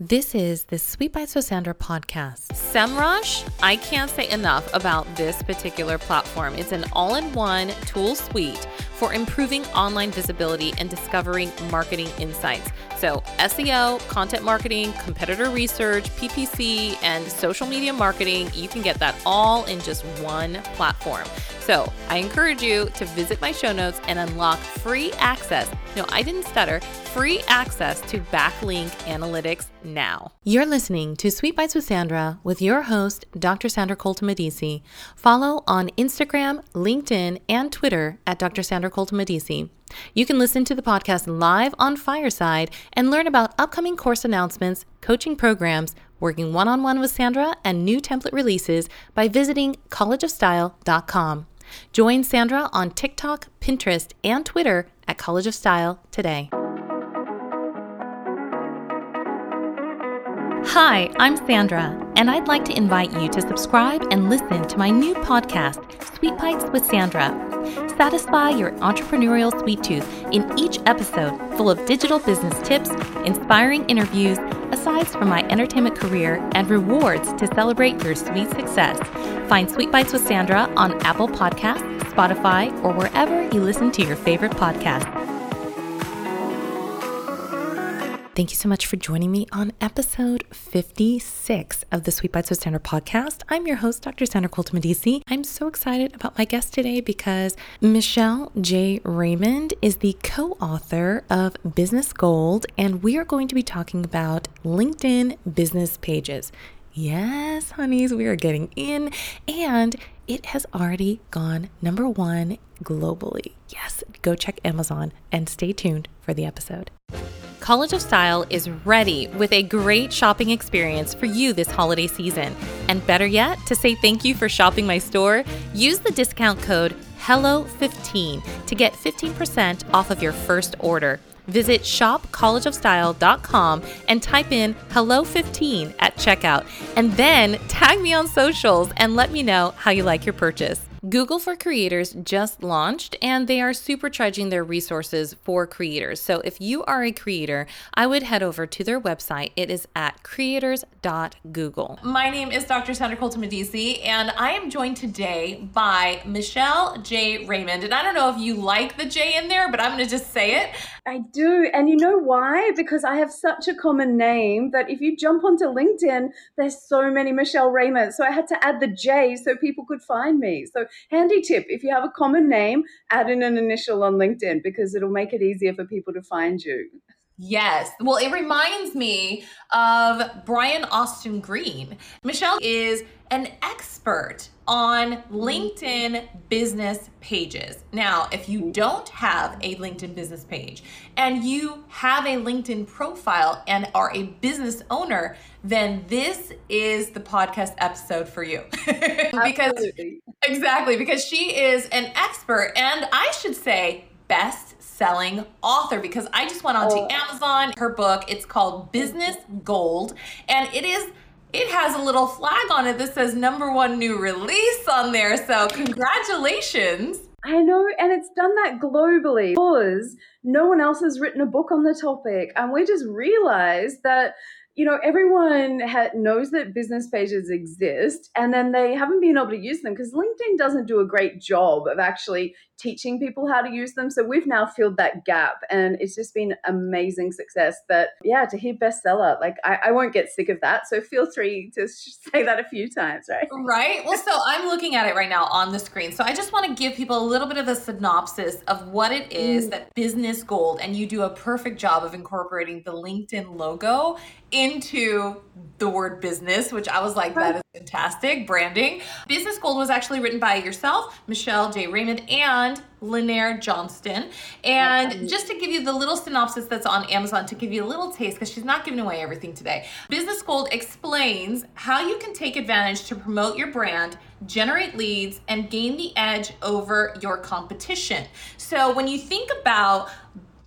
This is the Sweet Bites with Sandra podcast. SEMrush, I can't say enough about this particular platform. It's an all in one tool suite for improving online visibility and discovering marketing insights. So, SEO, content marketing, competitor research, PPC, and social media marketing, you can get that all in just one platform. So, I encourage you to visit my show notes and unlock free access. No, I didn't stutter, free access to backlink analytics now. You're listening to Sweet Bites with Sandra with your host, Dr. Sandra Colton Medici. Follow on Instagram, LinkedIn, and Twitter at Dr. Sandra Colton Medici. You can listen to the podcast live on Fireside and learn about upcoming course announcements, coaching programs, working one on one with Sandra, and new template releases by visiting collegeofstyle.com. Join Sandra on TikTok, Pinterest, and Twitter at College of Style today. Hi, I'm Sandra, and I'd like to invite you to subscribe and listen to my new podcast, Sweet Bites with Sandra. Satisfy your entrepreneurial sweet tooth in each episode, full of digital business tips, inspiring interviews, asides from my entertainment career, and rewards to celebrate your sweet success. Find Sweet Bites with Sandra on Apple Podcasts, Spotify, or wherever you listen to your favorite podcasts. Thank you so much for joining me on episode 56 of the Sweet Bites with Sandra podcast. I'm your host, Dr. Sandra Colton Medici. I'm so excited about my guest today because Michelle J. Raymond is the co author of Business Gold, and we are going to be talking about LinkedIn business pages. Yes, honeys, we are getting in, and it has already gone number one globally. Yes, go check Amazon and stay tuned for the episode. College of Style is ready with a great shopping experience for you this holiday season. And better yet, to say thank you for shopping my store, use the discount code HELLO15 to get 15% off of your first order. Visit shopcollegeofstyle.com and type in HELLO15 at checkout, and then tag me on socials and let me know how you like your purchase. Google for Creators just launched and they are supercharging their resources for creators. So if you are a creator, I would head over to their website. It is at creators.google. My name is Dr. Sandra Colton Medici, and I am joined today by Michelle J. Raymond. And I don't know if you like the J in there, but I'm going to just say it. I do. And you know why? Because I have such a common name that if you jump onto LinkedIn, there's so many Michelle Raymond. So I had to add the J so people could find me. So handy tip if you have a common name, add in an initial on LinkedIn because it'll make it easier for people to find you. Yes. Well, it reminds me of Brian Austin Green. Michelle is an expert on LinkedIn business pages. Now, if you don't have a LinkedIn business page and you have a LinkedIn profile and are a business owner, then this is the podcast episode for you. because Absolutely. exactly because she is an expert and I should say best selling author because I just went onto oh. Amazon. Her book, it's called Business Gold, and it is it has a little flag on it that says number one new release on there. So congratulations. I know, and it's done that globally because no one else has written a book on the topic. And we just realized that you know, everyone ha- knows that business pages exist and then they haven't been able to use them because LinkedIn doesn't do a great job of actually teaching people how to use them. So we've now filled that gap and it's just been amazing success that, yeah, to hear bestseller, like I, I won't get sick of that. So feel free to say that a few times, right? Right. Well, so I'm looking at it right now on the screen. So I just want to give people a little bit of a synopsis of what it is mm. that Business Gold, and you do a perfect job of incorporating the LinkedIn logo into the word business, which I was like, that is fantastic branding. Business Gold was actually written by yourself, Michelle J. Raymond, and Linnaire Johnston. And just to give you the little synopsis that's on Amazon to give you a little taste, because she's not giving away everything today, Business Gold explains how you can take advantage to promote your brand, generate leads, and gain the edge over your competition. So when you think about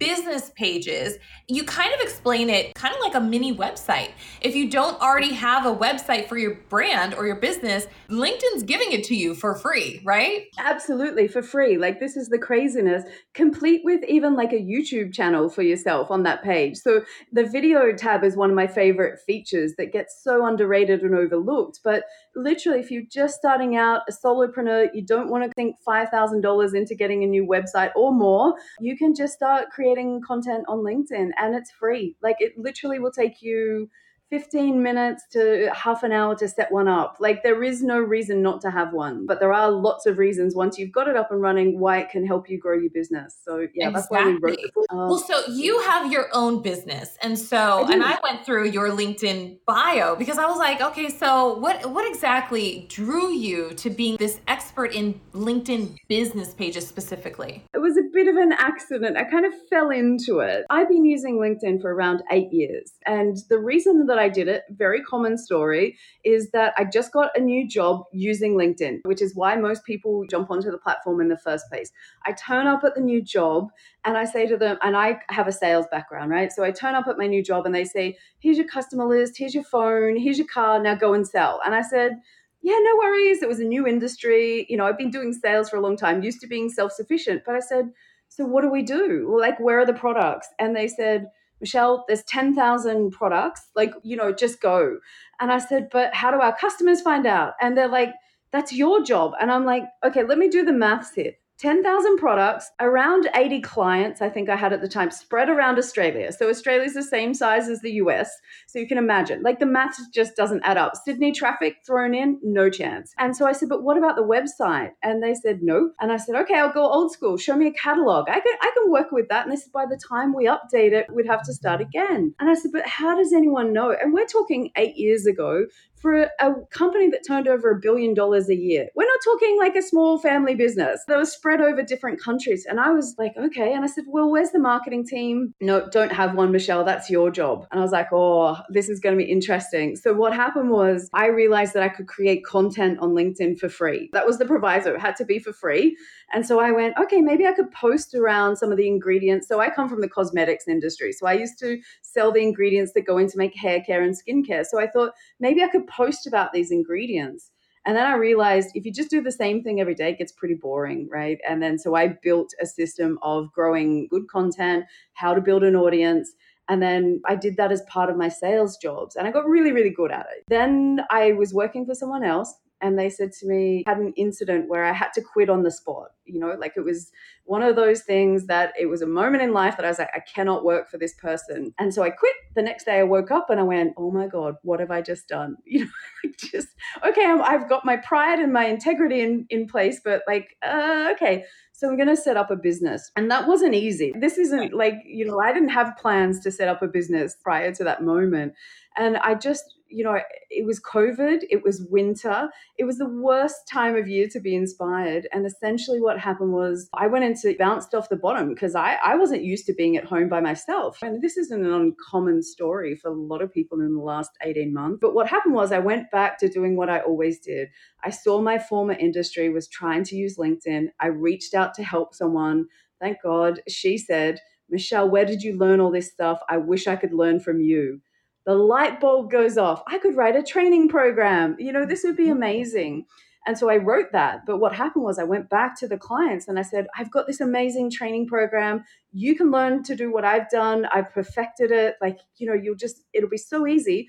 business pages, you kind of explain it kind of like a mini website. If you don't already have a website for your brand or your business, LinkedIn's giving it to you for free, right? Absolutely, for free. Like, this is the craziness, complete with even like a YouTube channel for yourself on that page. So, the video tab is one of my favorite features that gets so underrated and overlooked. But literally, if you're just starting out, a solopreneur, you don't want to think $5,000 into getting a new website or more, you can just start creating content on LinkedIn and it's free. Like it literally will take you 15 minutes to half an hour to set one up. Like there is no reason not to have one, but there are lots of reasons once you've got it up and running why it can help you grow your business. So yeah, exactly. that's why we wrote the book. Um, well, so you have your own business, and so I and I went through your LinkedIn bio because I was like, okay, so what what exactly drew you to being this expert in LinkedIn business pages specifically? It was a bit of an accident. I kind of fell into it. I've been using LinkedIn for around eight years, and the reason that I did it, very common story, is that I just got a new job using LinkedIn, which is why most people jump onto the platform in the first place. I turn up at the new job and I say to them, and I have a sales background, right? So I turn up at my new job and they say, here's your customer list, here's your phone, here's your car, now go and sell. And I said, yeah, no worries. It was a new industry. You know, I've been doing sales for a long time, used to being self sufficient. But I said, so what do we do? Like, where are the products? And they said, Michelle, there's 10,000 products. Like, you know, just go. And I said, but how do our customers find out? And they're like, that's your job. And I'm like, okay, let me do the maths here. 10,000 products, around 80 clients, I think I had at the time, spread around Australia. So Australia's the same size as the US. So you can imagine, like the math just doesn't add up. Sydney traffic thrown in, no chance. And so I said, but what about the website? And they said, no. And I said, okay, I'll go old school. Show me a catalog. I can, I can work with that. And they said, by the time we update it, we'd have to start again. And I said, but how does anyone know? And we're talking eight years ago for a company that turned over a billion dollars a year. We're not talking like a small family business that was spread over different countries. And I was like, okay. And I said, well, where's the marketing team? No, don't have one, Michelle. That's your job. And I was like, oh, this is going to be interesting. So what happened was I realized that I could create content on LinkedIn for free. That was the proviso. It had to be for free. And so I went, okay, maybe I could post around some of the ingredients. So I come from the cosmetics industry. So I used to sell the ingredients that go into make hair care and skincare. So I thought maybe I could post about these ingredients. And then I realized if you just do the same thing every day, it gets pretty boring, right? And then so I built a system of growing good content, how to build an audience. And then I did that as part of my sales jobs and I got really, really good at it. Then I was working for someone else and they said to me had an incident where i had to quit on the spot. You know like it was one of those things that it was a moment in life that i was like i cannot work for this person. And so i quit. The next day i woke up and i went oh my god what have i just done? You know just okay i have got my pride and my integrity in, in place but like uh, okay so i'm going to set up a business. And that wasn't easy. This isn't like you know i didn't have plans to set up a business prior to that moment. And i just you know, it was COVID, it was winter, it was the worst time of year to be inspired. And essentially, what happened was I went into bounced off the bottom because I, I wasn't used to being at home by myself. And this isn't an uncommon story for a lot of people in the last 18 months. But what happened was I went back to doing what I always did. I saw my former industry was trying to use LinkedIn. I reached out to help someone. Thank God. She said, Michelle, where did you learn all this stuff? I wish I could learn from you the light bulb goes off. I could write a training program. You know, this would be mm-hmm. amazing. And so I wrote that. But what happened was I went back to the clients and I said, I've got this amazing training program. You can learn to do what I've done. I've perfected it. Like, you know, you'll just, it'll be so easy.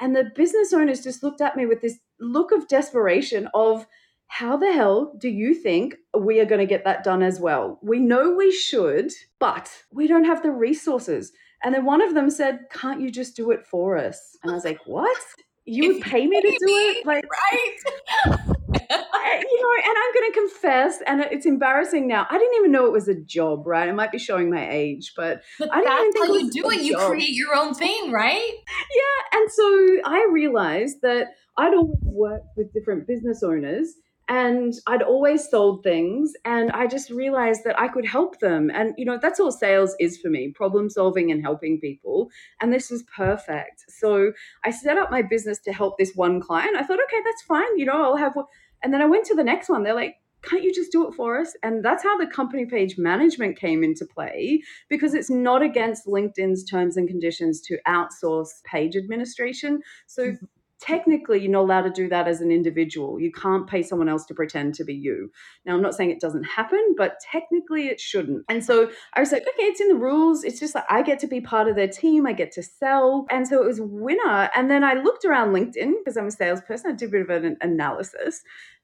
And the business owners just looked at me with this look of desperation of, how the hell do you think we are going to get that done as well? We know we should, but we don't have the resources. And then one of them said, Can't you just do it for us? And I was like, What? You would pay me to do it? Like, right. you know, and I'm going to confess, and it's embarrassing now. I didn't even know it was a job, right? I might be showing my age, but, but I didn't even think how you do it. You create your own thing, right? Yeah, and so I realized that I'd always worked with different business owners and I'd always sold things and I just realized that I could help them. And, you know, that's all sales is for me problem solving and helping people. And this was perfect. So I set up my business to help this one client. I thought, okay, that's fine. You know, I'll have, and then I went to the next one. They're like, can't you just do it for us? And that's how the company page management came into play because it's not against LinkedIn's terms and conditions to outsource page administration. So mm-hmm technically you're not allowed to do that as an individual. You can't pay someone else to pretend to be you. Now, I'm not saying it doesn't happen, but technically it shouldn't. And so I was like, okay, it's in the rules. It's just like I get to be part of their team, I get to sell. And so it was winner. And then I looked around LinkedIn because I'm a salesperson, I did a bit of an analysis.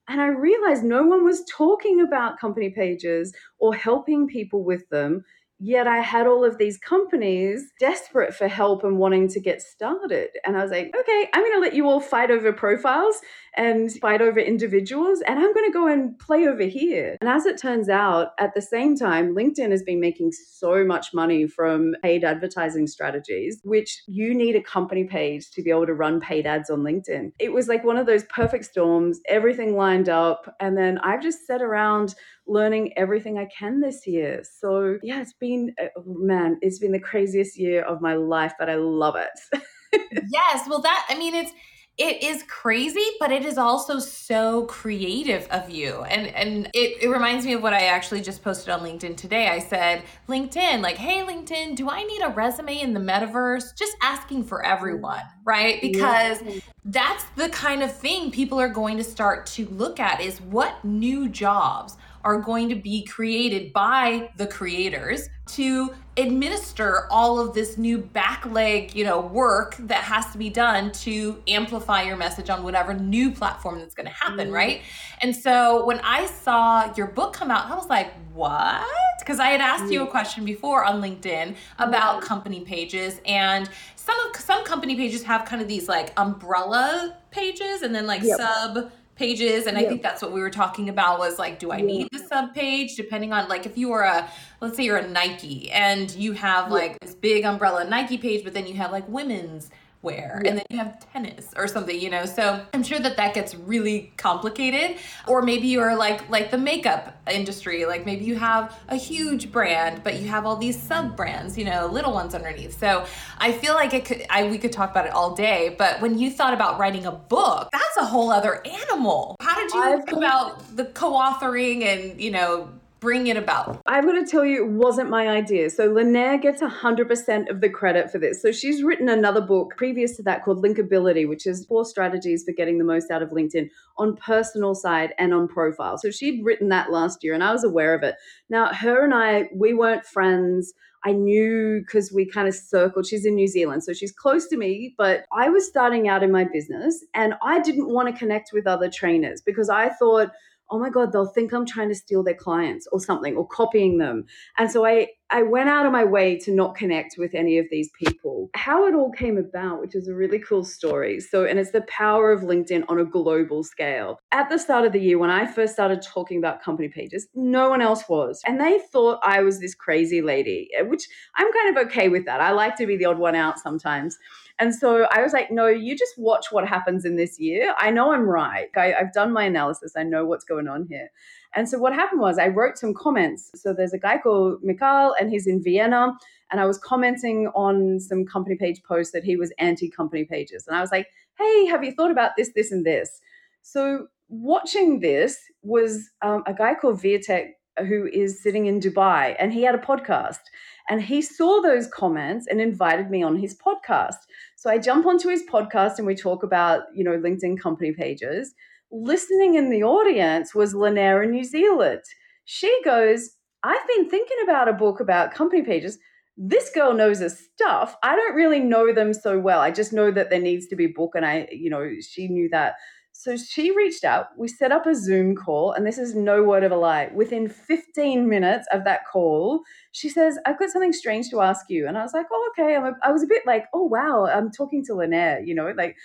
And I realized no one was talking about company pages or helping people with them Yet I had all of these companies desperate for help and wanting to get started. And I was like, okay, I'm going to let you all fight over profiles and fight over individuals, and I'm going to go and play over here. And as it turns out, at the same time, LinkedIn has been making so much money from paid advertising strategies, which you need a company page to be able to run paid ads on LinkedIn. It was like one of those perfect storms, everything lined up. And then I've just sat around learning everything I can this year. So, yeah, it's been, uh, man, it's been the craziest year of my life, but I love it. yes. Well, that, I mean, it's, it is crazy, but it is also so creative of you. And and it, it reminds me of what I actually just posted on LinkedIn today. I said, LinkedIn, like, hey LinkedIn, do I need a resume in the metaverse? Just asking for everyone, right? Because yeah. that's the kind of thing people are going to start to look at is what new jobs are going to be created by the creators to administer all of this new backleg, you know, work that has to be done to amplify your message on whatever new platform that's going to happen, mm right? And so when I saw your book come out, I was like, "What?" Because I had asked mm you a mm. question before on LinkedIn about company pages and some of some company pages have kind of these like umbrella pages and then like yep. sub pages and i think that's what we were talking about was like do i need the sub page? Depending on like if you are a let's say you're a nike and you have like this big umbrella nike page but then you have like women's wear yeah. and then you have tennis or something you know? So i'm sure that that gets really complicated. Or maybe you're like like the makeup industry like maybe you have a huge brand but you have all these sub brands you know little ones underneath. So i feel like it could i we could talk about it all day but when you thought about writing a book that's a whole other animal. How did you think about the co-authoring and you know bring it about? I'm going to tell you, it wasn't my idea. So Linnaire gets 100% of the credit for this. So she's written another book previous to that called Linkability, which is four strategies for getting the most out of LinkedIn on personal side and on profile. So she'd written that last year and I was aware of it. Now, her and I, we weren't friends. I knew because we kind of circled. She's in New Zealand, so she's close to me, but I was starting out in my business and I didn't want to connect with other trainers because I thought, oh my god they'll think i'm trying to steal their clients or something or copying them. And so i i went out of my way to not connect with any of these people. How it all came about which is a really cool story. So and it's the power of linkedin on a global scale. At the start of the year when i first started talking about company pages no one else was. And they thought i was this crazy lady eh, which i'm kind of okay with that. I like to be the odd one out sometimes and so I was like, no, you just watch what happens in this year. I know I'm right. I, have done my analysis. I know what's going on here. And so what happened was I wrote some comments. So there's a guy called Mikhail, and he's in Vienna. And I was commenting on some company page posts that he was anti company pages. And I was like, hey, have you thought about this, this, and this? So watching this was um, a guy called Viatek who is sitting in Dubai, and he had a podcast. And he saw those comments and invited me on his podcast. So I jump onto his podcast and we talk about, you know, LinkedIn company pages. Listening in the audience was in New Zealand. She goes, I've been thinking about a book about company pages. This girl knows her stuff. I don't really know them so well. I just know that there needs to be a book, and I, you know, she knew that. So she reached out. We set up a Zoom call, and this is no word of a lie. Within 15 minutes of that call, she says, I've got something strange to ask you. And I was like, oh, okay. I'm a, I was a bit like, oh, wow, I'm talking to Linnaire, you know, like,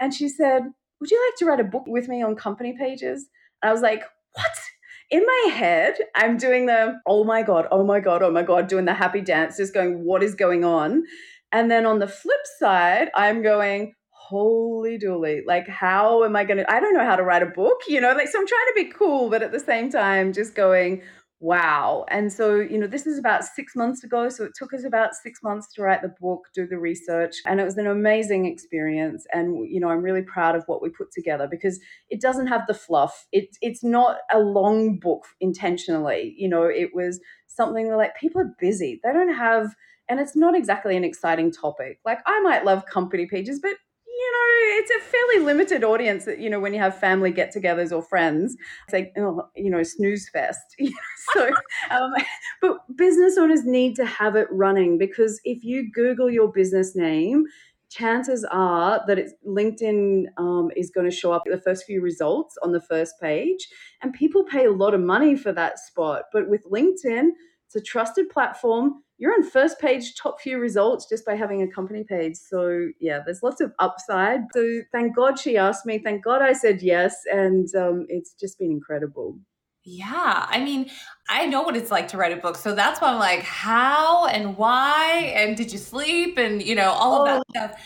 and she said, would you like to write a book with me on company pages? And I was like, what? in my head, I'm doing the, oh my God, oh my God, oh my God, doing the happy dance, just going, what is going on? And then on the flip side, I'm going, holy dooly like how am i going to i don't know how to write a book you know like so i'm trying to be cool but at the same time just going wow. And so, you know, this is about six months ago. So it took us about six months to write the book, do the research, and it was an amazing experience. And, you know, I'm really proud of what we put together because it doesn't have the fluff. It, it's not a long book intentionally. You know, it was something where like people are busy. They don't have, and it's not exactly an exciting topic. Like I might love company pages, but know, it's a fairly limited audience that, you know, when you have family get togethers or friends, it's like, oh, you know, snooze fest. so, um, but business owners need to have it running because if you Google your business name, chances are that it's LinkedIn um, is going to show up the first few results on the first page. And people pay a lot of money for that spot. But with LinkedIn, it's a trusted platform you're on first page top few results just by having a company page. So yeah, there's lots of upside. So thank God she asked me. Thank God I said yes, and um, it's just been incredible. Yeah, I mean, I know what it's like to write a book, so that's why I'm like, how and why, and did you sleep, and you know all of that oh.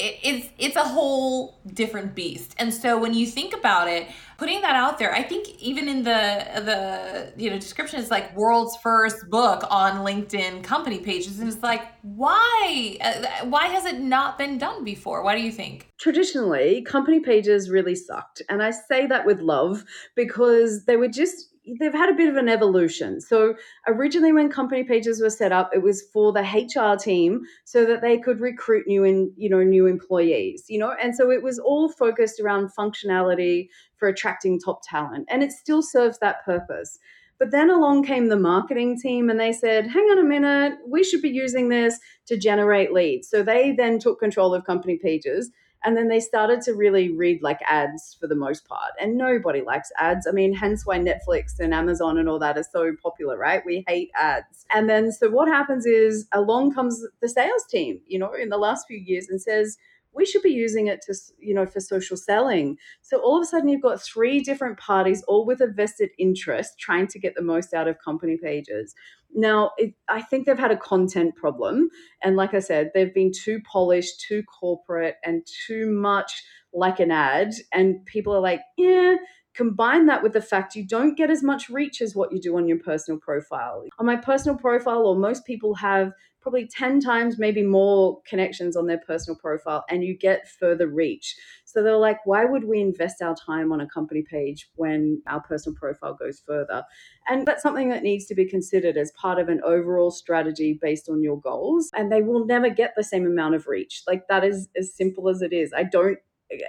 Stuff it's it's a whole different beast. And so when you think about it, putting that out there, I think even in the the you know description is like world's first book on LinkedIn company pages, and it's like why uh, why has it not been done before? Why do you think? Traditionally, company pages really sucked, and I say that with love because they were just they've had a bit of an evolution. So originally, when company pages were set up, it was for the HR team so that they could recruit new and you know new employees. You know, and so it was all focused around functionality for attracting top talent, and it still serves that purpose. But then along came the marketing team and they said, hang on a minute, we should be using this to generate leads. So they then took control of company pages and then they started to really read like ads for the most part. And nobody likes ads. I mean, hence why Netflix and Amazon and all that are so popular, right? We hate ads. And then so what happens is along comes the sales team, you know, in the last few years and says, we should be using it to you know for social selling so all of a sudden you've got three different parties all with a vested interest trying to get the most out of company pages now, it, I think they've had a content problem. And like I said, they've been too polished, too corporate, and too much like an ad. And people are like, yeah, combine that with the fact you don't get as much reach as what you do on your personal profile. On my personal profile, or most people have probably 10 times, maybe more connections on their personal profile, and you get further reach. So they're like, why would we invest our time on a company page when our personal profile goes further? And that's something that needs to be considered as part of an overall strategy based on your goals. And they will never get the same amount of reach. Like that is as simple as it is. I don't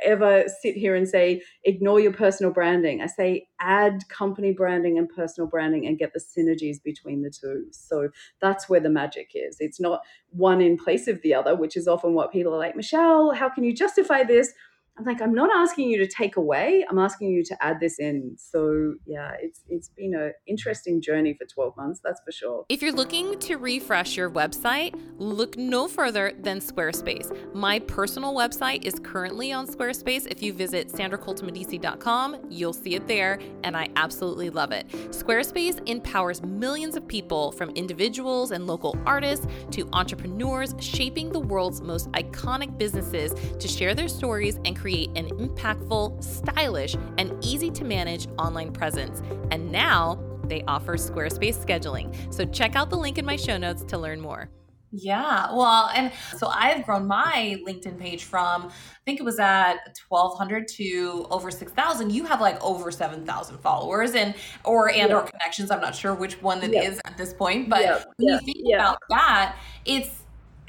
ever sit here and say ignore your personal branding. I say add company branding and personal branding and get the synergies between the two. So that's where the magic is. It's not one in place of the other, which is often what people are like, Michelle, how can you justify this? I'm like, I'm not asking you to take away. I'm asking you to add this in. So yeah, it's it's been an interesting journey for 12 months, that's for sure. If you're looking to refresh your website, look no further than Squarespace. My personal website is currently on Squarespace. If you visit sandracoltamedici.com, you'll see it there, and I absolutely love it. Squarespace empowers millions of people from individuals and local artists to entrepreneurs shaping the world's most iconic businesses to share their stories and create an impactful, stylish, and easy to manage online presence. And now they offer Squarespace scheduling. So check out the link in my show notes to learn more. Yeah, well, and so I've grown my LinkedIn page from I think it was at 1200 to over 6000. You have like over 7000 followers and or and yeah. or connections. I'm not sure which one it yeah. is at this point, but yeah. when you think about that, it's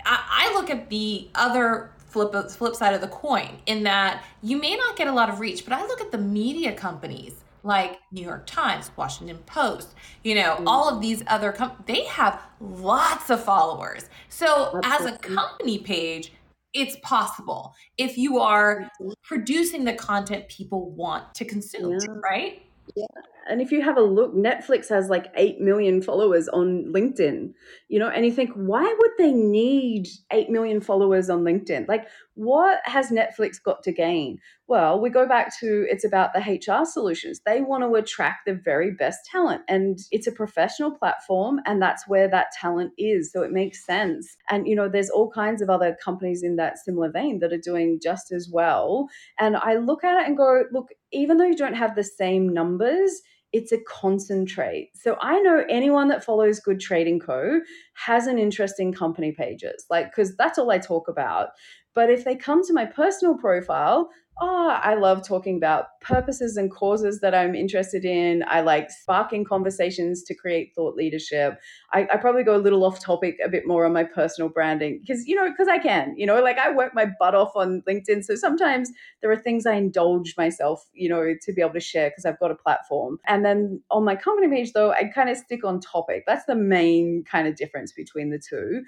I, I look at the other flip flip side of the coin in that you may not get a lot of reach, but I look at the media companies like New York Times, Washington Post, you know, mm-hmm. all of these other com- they have lots of followers. So That's as a company page, it's possible if you are producing the content people want to consume, yeah. right? Yeah. And if you have a look, Netflix has like 8 million followers on LinkedIn, you know, and you think, why would they need 8 million followers on LinkedIn? Like, what has Netflix got to gain? Well, we go back to it's about the HR solutions. They want to attract the very best talent, and it's a professional platform, and that's where that talent is. So it makes sense. And, you know, there's all kinds of other companies in that similar vein that are doing just as well. And I look at it and go, look, even though you don't have the same numbers, it's a concentrate. So I know anyone that follows Gold Trading Co. has an interest in company pages, like, because that's all I talk about. But if they come to my personal profile, oh, I love talking about purposes and causes that I'm interested in. I like sparking conversations to create thought leadership. I, I probably go a little off topic a bit more on my personal branding because, you know, because I can, you know, like I work my butt off on LinkedIn. So sometimes there are things I indulge myself, you know, to be able to share because I've got a platform. And then on my company page, though, I kind of stick on topic. That's the main kind of difference between the two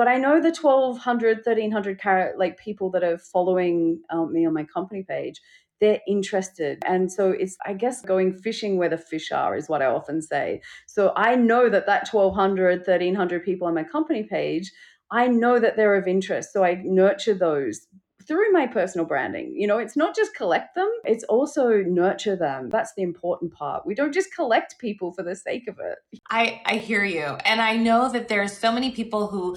but I know the 1200, 1300 carat like people that are following um, me on my company page, they're interested. And so it's, I guess, going fishing where the fish are is what I often say. So I know that that 1200, 1300 people on my company page, I know that they're of interest. So I nurture those through my personal branding. You know, it's not just collect them, it's also nurture them. That's the important part. We don't just collect people for the sake of it. I, I hear you. And I know that there's so many people who,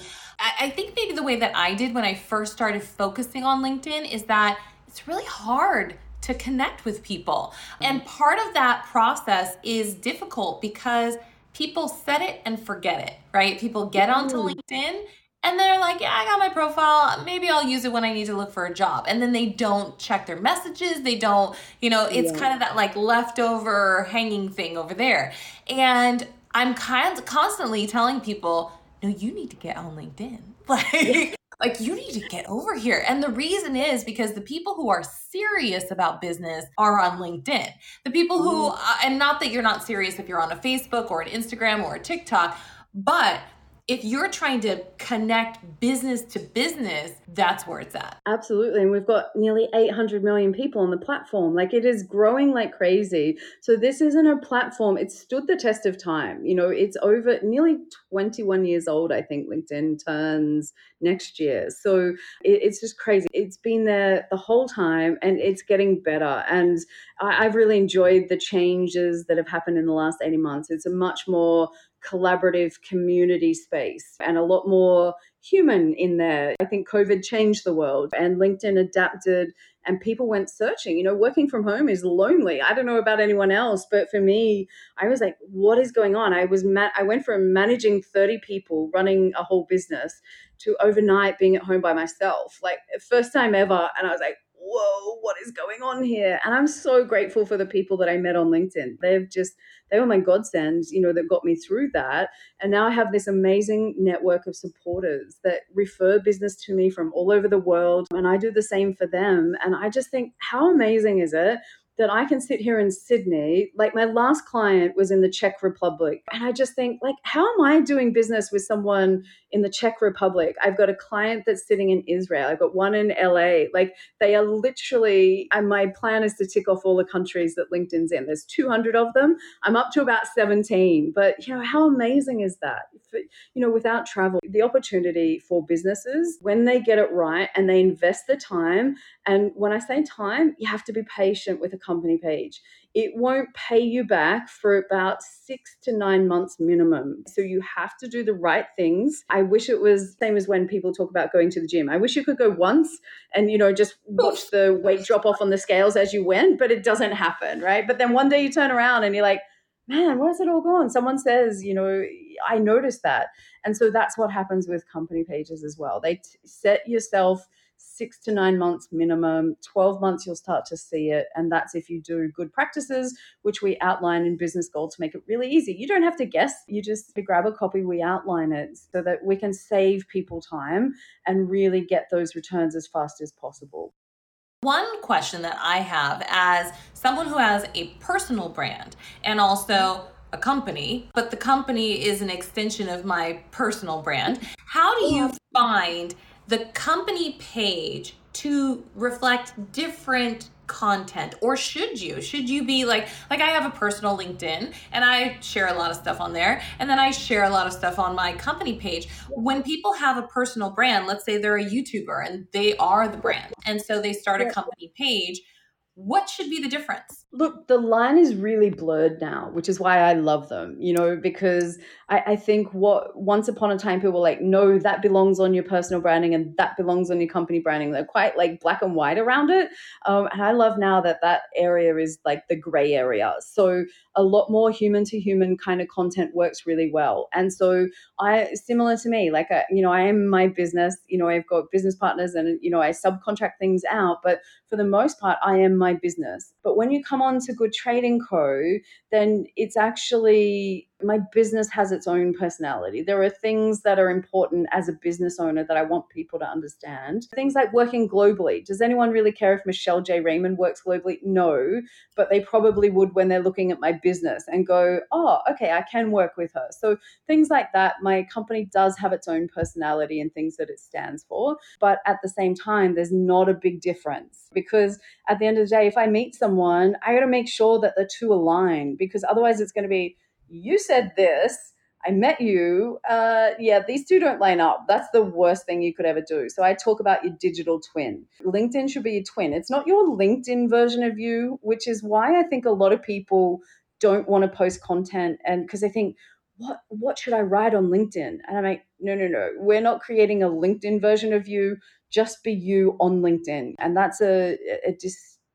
I, think maybe the way that I did when I first started focusing on LinkedIn is that it's really hard to connect with people. Mm-hmm. And part of that process is difficult because people set it and forget it, right? People get onto mm-hmm. LinkedIn and they're like, yeah, I got my profile. Maybe I'll use it when I need to look for a job. And then they don't check their messages. They don't, you know, it's yeah. kind of that like leftover hanging thing over there. And I'm kind of constantly telling people, no, you need to get on LinkedIn. Like, like you need to get over here. And the reason is because the people who are serious about business are on LinkedIn. The people who, and not that you're not serious if you're on a Facebook or an Instagram or a TikTok, but if you're trying to connect business to business, that's where it's at. Absolutely. And we've got nearly 800 million people on the platform. Like it is growing like crazy. So this isn't a platform, it's stood the test of time. You know, it's over nearly 21 years old, I think LinkedIn turns next year. So it, it's just crazy. It's been there the whole time and it's getting better. And I, I've really enjoyed the changes that have happened in the last 80 months. It's a much more collaborative community space and a lot more human in there. I think COVID changed the world and LinkedIn adapted and people went searching. You know, working from home is lonely. I don't know about anyone else, but for me, I was like, what is going on? I was ma- I went from managing 30 people, running a whole business to overnight being at home by myself. Like first time ever and I was like, whoa, what is going on here? And I'm so grateful for the people that I met on LinkedIn. They've just, they were my godsends, you know, that got me through that. And now I have this amazing network of supporters that refer business to me from all over the world. And I do the same for them. And I just think, how amazing is it that I can sit here in Sydney. Like my last client was in the Czech Republic. And I just think, like, how am I doing business with someone in the Czech Republic? I've got a client that's sitting in Israel. I've got one in LA. Like they are literally, and my plan is to tick off all the countries that LinkedIn's in. There's 200 of them. I'm up to about 17. But, you know, how amazing is that? you know, without travel, the opportunity for businesses when they get it right and they invest the time. And when I say time, you have to be patient with a company page. It won't pay you back for about six to nine months minimum. So you have to do the right things. I wish it was same as when people talk about going to the gym. I wish you could go once and you know just watch the weight drop off on the scales as you went, but it doesn't happen, right? But then one day you turn around and you're like, man, where's it all gone? Someone says, you know, I noticed that. And so that's what happens with company pages as well. They t- set yourself six to nine months minimum, 12 months, you'll start to see it. And that's if you do good practices, which we outline in Business Gold to make it really easy. You don't have to guess, you just grab a copy, we outline it so that we can save people time and really get those returns as fast as possible. One question that I have as someone who has a personal brand and also a company, but the company is an extension of my personal brand. How do you find the company page to reflect different content or should you? Should you be like like i have a personal linkedin and i share a lot of stuff on there and then i share a lot of stuff on my company page. When people have a personal brand let's say they're a youtuber and they are the brand and so they start a company page what should be the difference? Look, the line is really blurred now, which is why I love them, you know, because I, I, think what once upon a time people were like, no, that belongs on your personal branding and that belongs on your company branding. They're quite like black and white around it. Um, and I love now that that area is like the gray area. So a lot more human to human kind of content works really well. And so I, similar to me, like, I, you know, I am my business, you know, I've got business partners and, you know, I subcontract things out, but for the most part, I am my business. But when you come on to Gold Trading Co., then it's actually my business has its own personality. There are things that are important as a business owner that I want people to understand. Things like working globally. Does anyone really care if Michelle J. Raymond works globally? No, but they probably would when they're looking at my business and go, oh, okay, I can work with her. So things like that. My company does have its own personality and things that it stands for. But at the same time, there's not a big difference because at the end of the day, if I meet someone, I got to make sure that the two align because otherwise it's going to be, you said this. I met you. Uh, yeah, these two don't line up. That's the worst thing you could ever do. So I talk about your digital twin. LinkedIn should be your twin. It's not your LinkedIn version of you, which is why I think a lot of people don't want to post content and because they think, what what should I write on LinkedIn? And I'm like, no, no, no. We're not creating a LinkedIn version of you. Just be you on LinkedIn. And that's a, a, a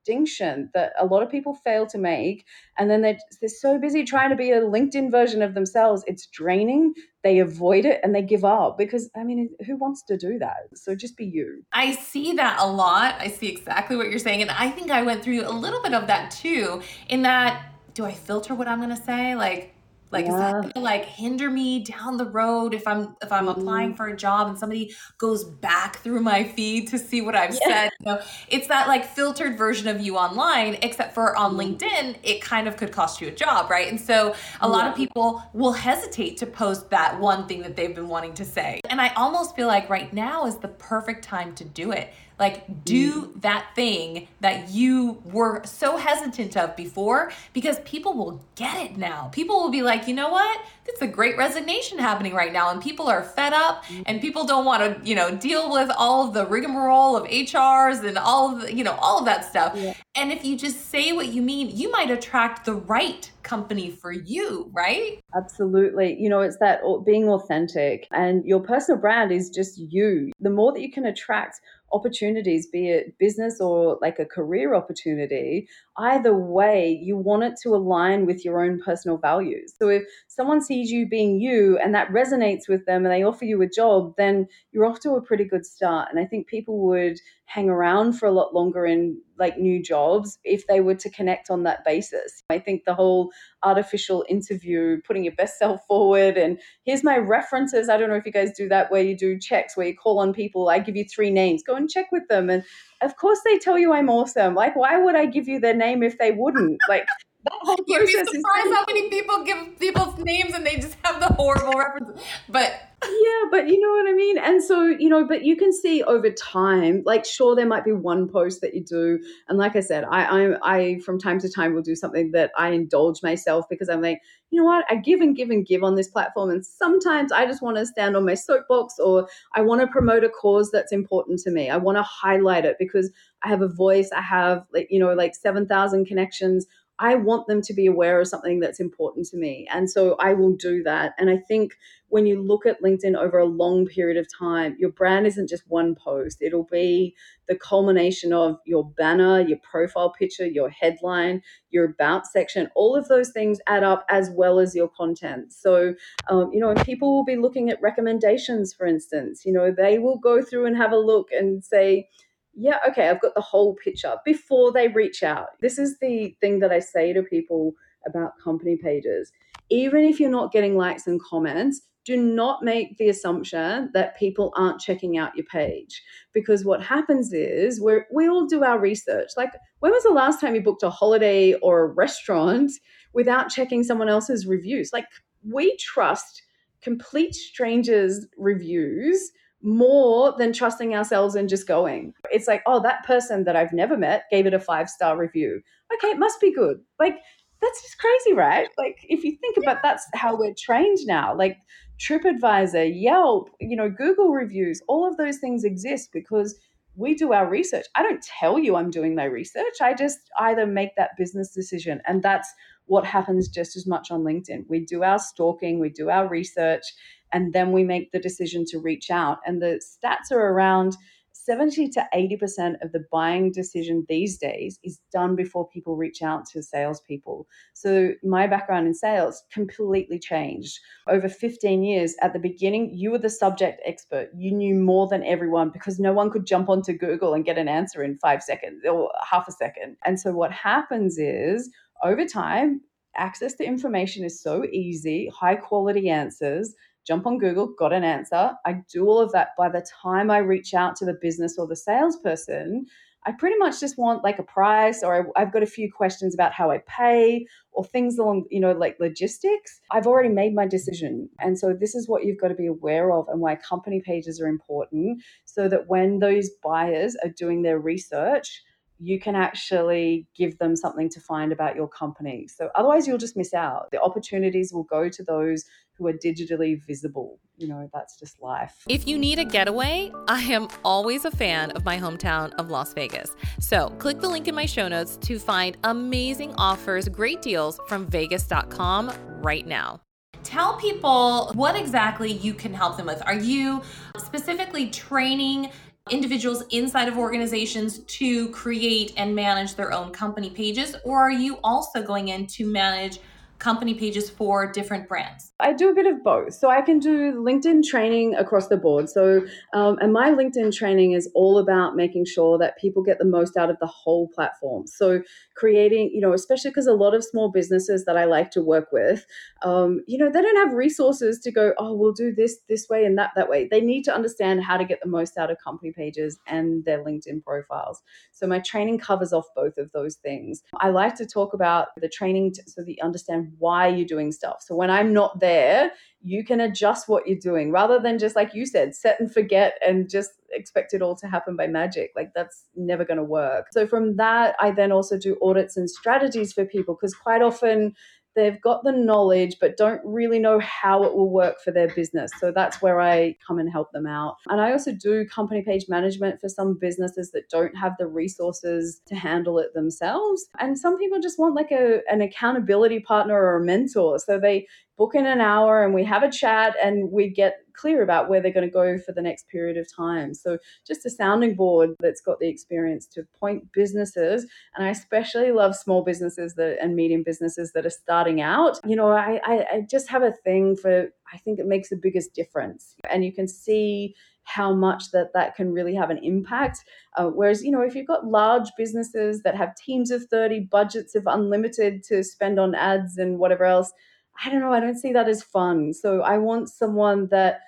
distinction that a lot of people fail to make. And then they're, they're so busy trying to be a LinkedIn version of themselves. It's draining. They avoid it and they give up because, I mean, who wants to do that? So just be you. I see that a lot. I see exactly what you're saying. And I think I went through a little bit of that too, in that, do I filter what I'm going to say? Like, like yeah. is that gonna like hinder me down the road if i'm if i'm mm-hmm. applying for a job and somebody goes back through my feed to see what i've yeah. said you know it's that like filtered version of you online except for on mm-hmm. linkedin it kind of could cost you a job right and so a lot of people will hesitate to post that one thing that they've been wanting to say and i almost feel like right now is the perfect time to do it like, do mm. that thing that you were so hesitant of before because people will get it now. People will be like, you know what? It's a great resignation happening right now, and people are fed up, mm. and people don't want to, you know, deal with all of the rigmarole of HRs and all of the, you know, all of that stuff. Yeah. And if you just say what you mean, you might attract the right company for you, right? Absolutely. You know, it's that being authentic, and your personal brand is just you. The more that you can attract opportunities, be it business or like a career opportunity, either way, you want it to align with your own personal values. So if someone sees you being you and that resonates with them and they offer you a job, then you're off to a pretty good start. And I think people would hang around for a lot longer in like new jobs if they were to connect on that basis. I think the whole artificial interview, putting your best self forward, and here's my references. I don't know if you guys do that where you do checks where you call on people. I give you three names, go and check with them. And of course, they tell you I'm awesome. Like, why would I give you their name if they wouldn't? Like, You'd be surprised is- how many people give people's names and they just have the horrible references. But yeah, but you know what I mean? And so, you know, but you can see over time, like sure there might be one post that you do. And like I said, I I, I from time to time will do something that I indulge myself because I'm like, you know what, I give and give and give on this platform. And sometimes I just want to stand on my soapbox or I want to promote a cause that's important to me. I want to highlight it because I have a voice, I have like, you know, like 7,000 connections I want them to be aware of something that's important to me. And so I will do that. And I think when you look at LinkedIn over a long period of time, your brand isn't just one post, it'll be the culmination of your banner, your profile picture, your headline, your about section. All of those things add up as well as your content. So, um, you know, people will be looking at recommendations, for instance, you know, they will go through and have a look and say, yeah, okay, I've got the whole picture before they reach out. This is the thing that I say to people about company pages. Even if you're not getting likes and comments, do not make the assumption that people aren't checking out your page because what happens is we we all do our research like when was the last time you booked a holiday or a restaurant without checking someone else's reviews like we trust complete strangers reviews more than trusting ourselves and just going. It's like, oh, that person that I've never met gave it a five star review. Okay, it must be good. Like, that's just crazy, right? Like, if you think about that's how we're trained now. Like, TripAdvisor, Yelp, you know, Google reviews, all of those things exist because we do our research. I don't tell you I'm doing my research. I just either make that business decision. And that's what happens just as much on LinkedIn. We do our stalking, we do our research, and then we make the decision to reach out. And the stats are around 70 to 80% of the buying decision these days is done before people reach out to salespeople. So, my background in sales completely changed. Over 15 years, at the beginning, you were the subject expert. You knew more than everyone because no one could jump onto Google and get an answer in five seconds or half a second. And so, what happens is over time, access to information is so easy, high quality answers jump on Google, got an answer. I do all of that. By the time I reach out to the business or the salesperson, I pretty much just want like a price or I, have got a few questions about how I pay or things along, you know, like logistics. I've already made my decision. And so this is what you've got to be aware of and why company pages are important so that when those buyers are doing their research, you can actually give them something to find about your company. So otherwise, you'll just miss out. The opportunities will go to those who are digitally visible. You know, that's just life. If you need a getaway, I am always a fan of my hometown of Las Vegas. So click the link in my show notes to find amazing offers, great deals from vegas.com right now tell people what exactly you can help them with. Are you specifically training individuals inside of organizations to create and manage their own company pages? Or are you also going in to manage company pages for different brands? I do a bit of both. So I can do LinkedIn training across the board. So, um, and my LinkedIn training is all about making sure that people get the most out of the whole platform. So, creating, you know, especially because a lot of small businesses that I like to work with, um, you know, they don't have resources to go, oh, we'll do this this way and that that way. They need to understand how to get the most out of company pages and their LinkedIn profiles. So, my training covers off both of those things. I like to talk about the training t- so that you understand why you're doing stuff. So, when I'm not there, you can adjust what you're doing rather than just like you said, set and forget and just expect it all to happen by magic. Like that's never going to work. So from that, I then also do audits and strategies for people because quite often they've got the knowledge but don't really know how it will work for their business. So that's where I come and help them out. And I also do company page management for some businesses that don't have the resources to handle it themselves. And some people just want like a an accountability partner or a mentor. So they book in an hour and we have a chat and we get clear about where they're going to go for the next period of time. So just a sounding board that's got the experience to point businesses, and I especially love small businesses that and medium businesses that are starting out. You know, I, I, I just have a thing for I think it makes the biggest difference, and you can see how much that that can really have an impact. Uh, whereas, you know, if you've got large businesses that have teams of 30, budgets of unlimited to spend on ads and whatever else, I don't know, I don't see that as fun. So I want someone that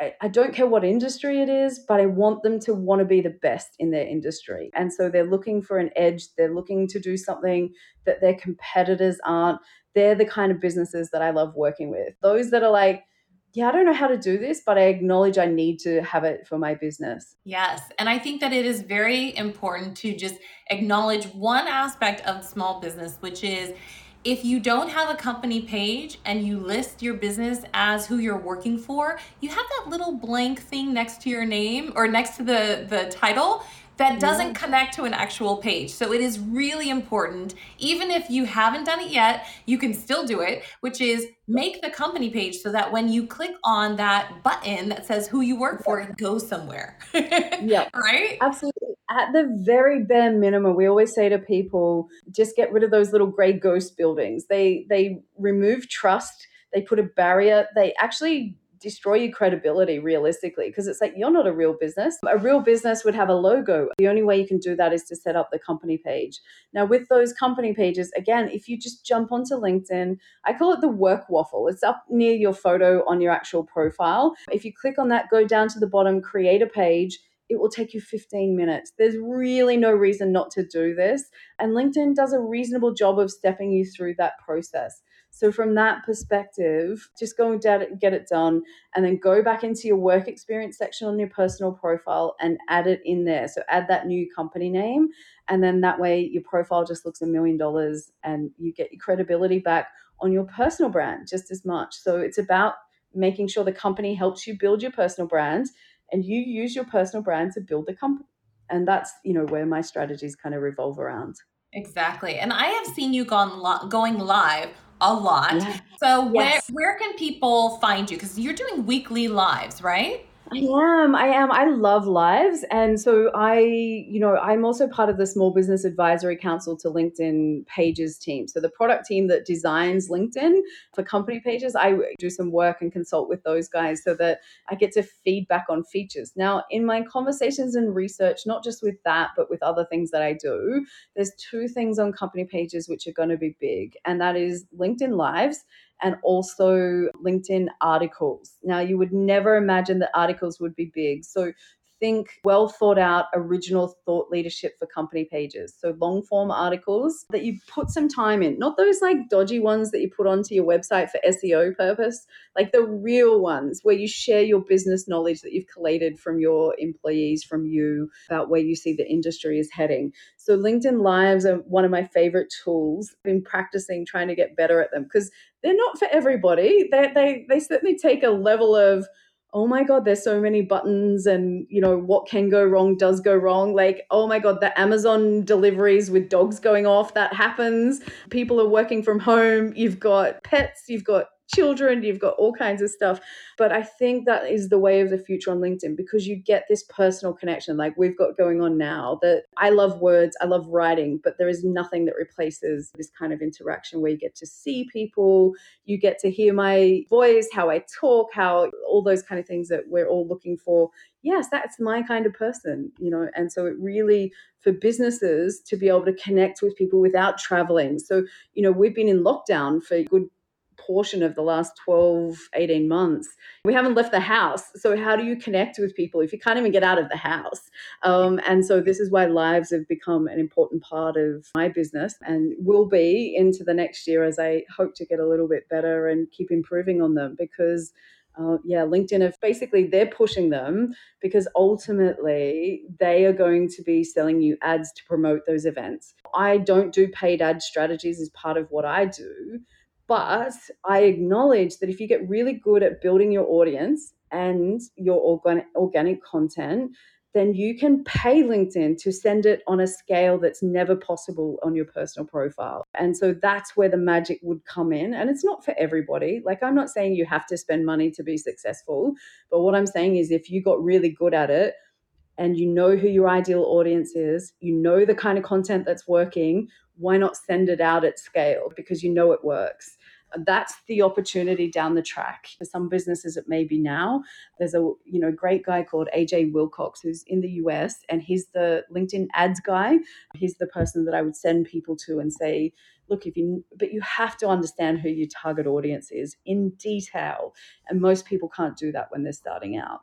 I, I don't care what industry it is, but I want them to want to be the best in their industry. And so they're looking for an edge. They're looking to do something that their competitors aren't. They're the kind of businesses that I love working with. Those that are like, yeah, I don't know how to do this, but I acknowledge I need to have it for my business. Yes. And I think that it is very important to just acknowledge one aspect of small business, which is if you don't have a company page and you list your business as who you're working for, you have that little blank thing next to your name or next to the, the title that doesn't connect to an actual page. So it is really important, even if you haven't done it yet, you can still do it, which is make the company page so that when you click on that button that says who you work for, it goes somewhere. yeah. Right? Absolutely at the very bare minimum, we always say to people, just get rid of those little gray ghost buildings. They they remove trust. They put a barrier. They actually destroy your credibility realistically because it's like you're not a real business. A real business would have a logo. The only way you can do that is to set up the company page. Now, with those company pages, again, if you just jump onto LinkedIn, I call it the work waffle. It's up near your photo on your actual profile. If you click on that, go down to the bottom, create a page it will take you 15 minutes. There's really no reason not to do this. And LinkedIn does a reasonable job of stepping you through that process. So, from that perspective, just go and get it done and then go back into your work experience section on your personal profile and add it in there. So, add that new company name. And then that way, your profile just looks a million dollars and you get your credibility back on your personal brand just as much. So, it's about making sure the company helps you build your personal brand and you use your personal brand to build the company And that's, you know, where my strategies kind of revolve around. Exactly. And I have seen you gone li- going live a lot. Yeah. So yes. where where can people find you? Because you're doing weekly lives, right? I am. I am. I love lives. And so I, you know, I'm also part of the Small Business Advisory Council to LinkedIn Pages team. So the product team that designs LinkedIn for company pages, I do some work and consult with those guys so that I get to feedback on features. Now, in my conversations and research, not just with that, but with other things that I do, there's two things on company pages which are going to be big, and that is LinkedIn Lives and also LinkedIn articles. Now, you would never imagine that articles would be big. So, think well thought out original thought leadership for company pages. So long form articles that you put some time in, not those like dodgy ones that you put onto your website for SEO purpose, like the real ones where you share your business knowledge that you've collated from your employees, from you about where you see the industry is heading. So LinkedIn Lives are one of my favorite tools. I've been practicing trying to get better at them because they're not for everybody. They, they, they certainly take a level of oh my god there's so many buttons and you know what can go wrong does go wrong. Like oh my god the amazon deliveries with dogs going off that happens. People are working from home. You've got pets you've got children, you've got all kinds of stuff. But I think that is the way of the future on LinkedIn because you get this personal connection like we've got going on now that I love words, I love writing, but there is nothing that replaces this kind of interaction where you get to see people, you get to hear my voice, how I talk, how all those kind of things that we're all looking for. Yes, that's my kind of person, you know, and so it really for businesses to be able to connect with people without traveling. So, you know, we've been in lockdown for good portion of the last 12, 18 months. We haven't left the house. So, how do you connect with people if you can't even get out of the house? Um, and so, this is why lives have become an important part of my business and will be into the next year as I hope to get a little bit better and keep improving on them because. Uh, yeah, LinkedIn have basically they're pushing them because ultimately they are going to be selling you ads to promote those events. I don't do paid ad strategies as part of what I do, but I acknowledge that if you get really good at building your audience and your organic, organic content, then you can pay LinkedIn to send it on a scale that's never possible on your personal profile. And so that's where the magic would come in. And it's not for everybody. Like, I'm not saying you have to spend money to be successful, but what I'm saying is if you got really good at it, and you know who your ideal audience is, you know the kind of content that's working, why not send it out at scale? Because you know it works. That's the opportunity down the track. For some businesses it may be now. There's a you know great guy called aj wilcox who's in the us and he's the linkedin ads guy. He's the person that i would send people to and say look if you but you have to understand who your target audience is in detail. And most people can't do that when they're starting out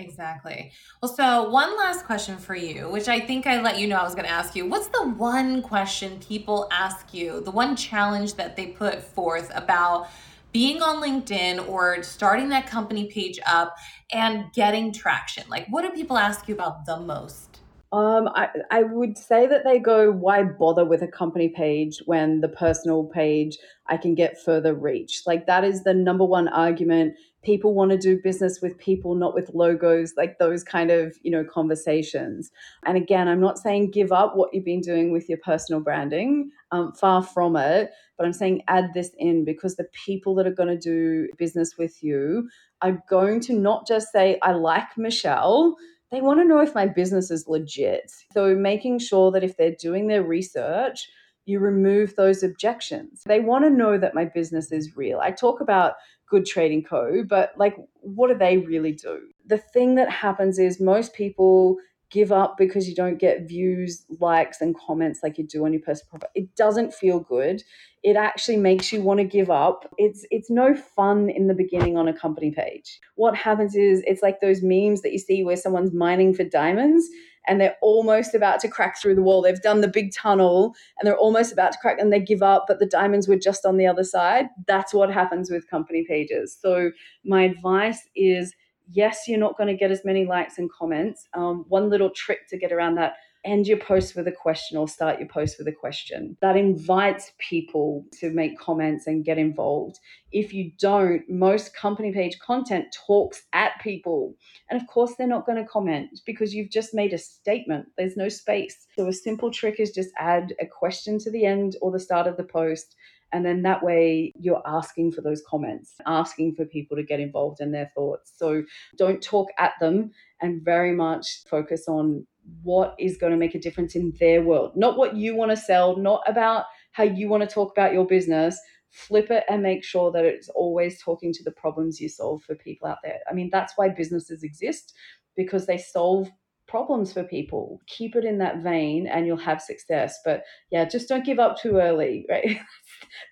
Exactly. Well, so one last question for you, which I think I let you know I was going to ask you. What's the one question people ask you, the one challenge that they put forth about being on LinkedIn or starting that company page up and getting traction? Like, what do people ask you about the most? Um, I, I would say that they go, why bother with a company page when the personal page I can get further reach? Like, that is the number one argument people want to do business with people not with logos like those kind of you know conversations and again i'm not saying give up what you've been doing with your personal branding um, far from it but i'm saying add this in because the people that are going to do business with you are going to not just say i like michelle they want to know if my business is legit so making sure that if they're doing their research you remove those objections. They want to know that my business is real. I talk about Gold Trading Co., but like, what do they really do? The thing that happens is most people give up because you don't get views, likes, and comments like you do on your personal profile. It doesn't feel good. It actually makes you want to give up. It's it's no fun in the beginning on a company page. What happens is it's like those memes that you see where someone's mining for diamonds and they're almost about to crack through the wall. They've done the big tunnel and they're almost about to crack and they give up, but the diamonds were just on the other side. That's what happens with company pages. So, my advice is yes, you're not going to get as many likes and comments. Um, one little trick to get around that end your post with a question or start your post with a question. That invites people to make comments and get involved. If you don't, most company page content talks at people. And of course, they're not going to comment because you've just made a statement. There's no space. So, a simple trick is just add a question to the end or the start of the post. And then that way you're asking for those comments, asking for people to get involved in their thoughts. So don't talk at them and very much focus on what is going to make a difference in their world, not what you want to sell, not about how you want to talk about your business. Flip it and make sure that it's always talking to the problems you solve for people out there. I mean, that's why businesses exist because they solve problems for people. Keep it in that vein and you'll have success. But yeah, just don't give up too early, right?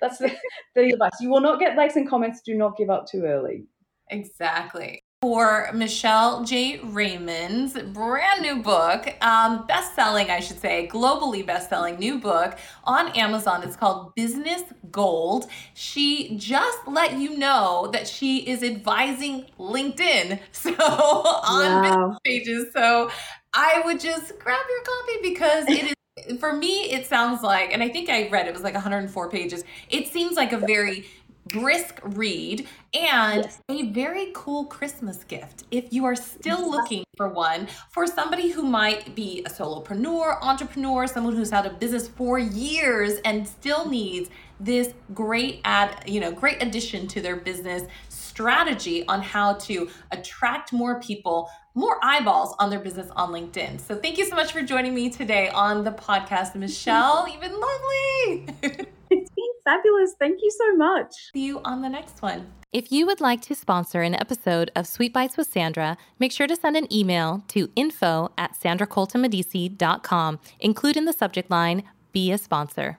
That's the, the advice. You will not get likes and comments. Do not give up too early. Exactly for Michelle J. Raymond's brand new book, um, best selling, I should say, globally best selling new book on Amazon. It's called Business Gold. She just let you know that she is advising LinkedIn. So on wow. business pages. So I would just grab your copy because it is for me, it sounds like, and I think I read it was like 104 pages. It seems like a very brisk read and yes. a very cool Christmas gift. If you are still looking for one for somebody who might be a solopreneur, entrepreneur, someone who's had a business for years and still needs this great ad, you know, great addition to their business strategy on how to attract more people, more eyeballs on their business on LinkedIn. So thank you so much for joining me today on the podcast, Michelle. You've been lovely. Fabulous. Thank you so much. See you on the next one. If you would like to sponsor an episode of Sweet Bites with Sandra, make sure to send an email to info at sandracoltamedici.com. Include in the subject line, be a sponsor.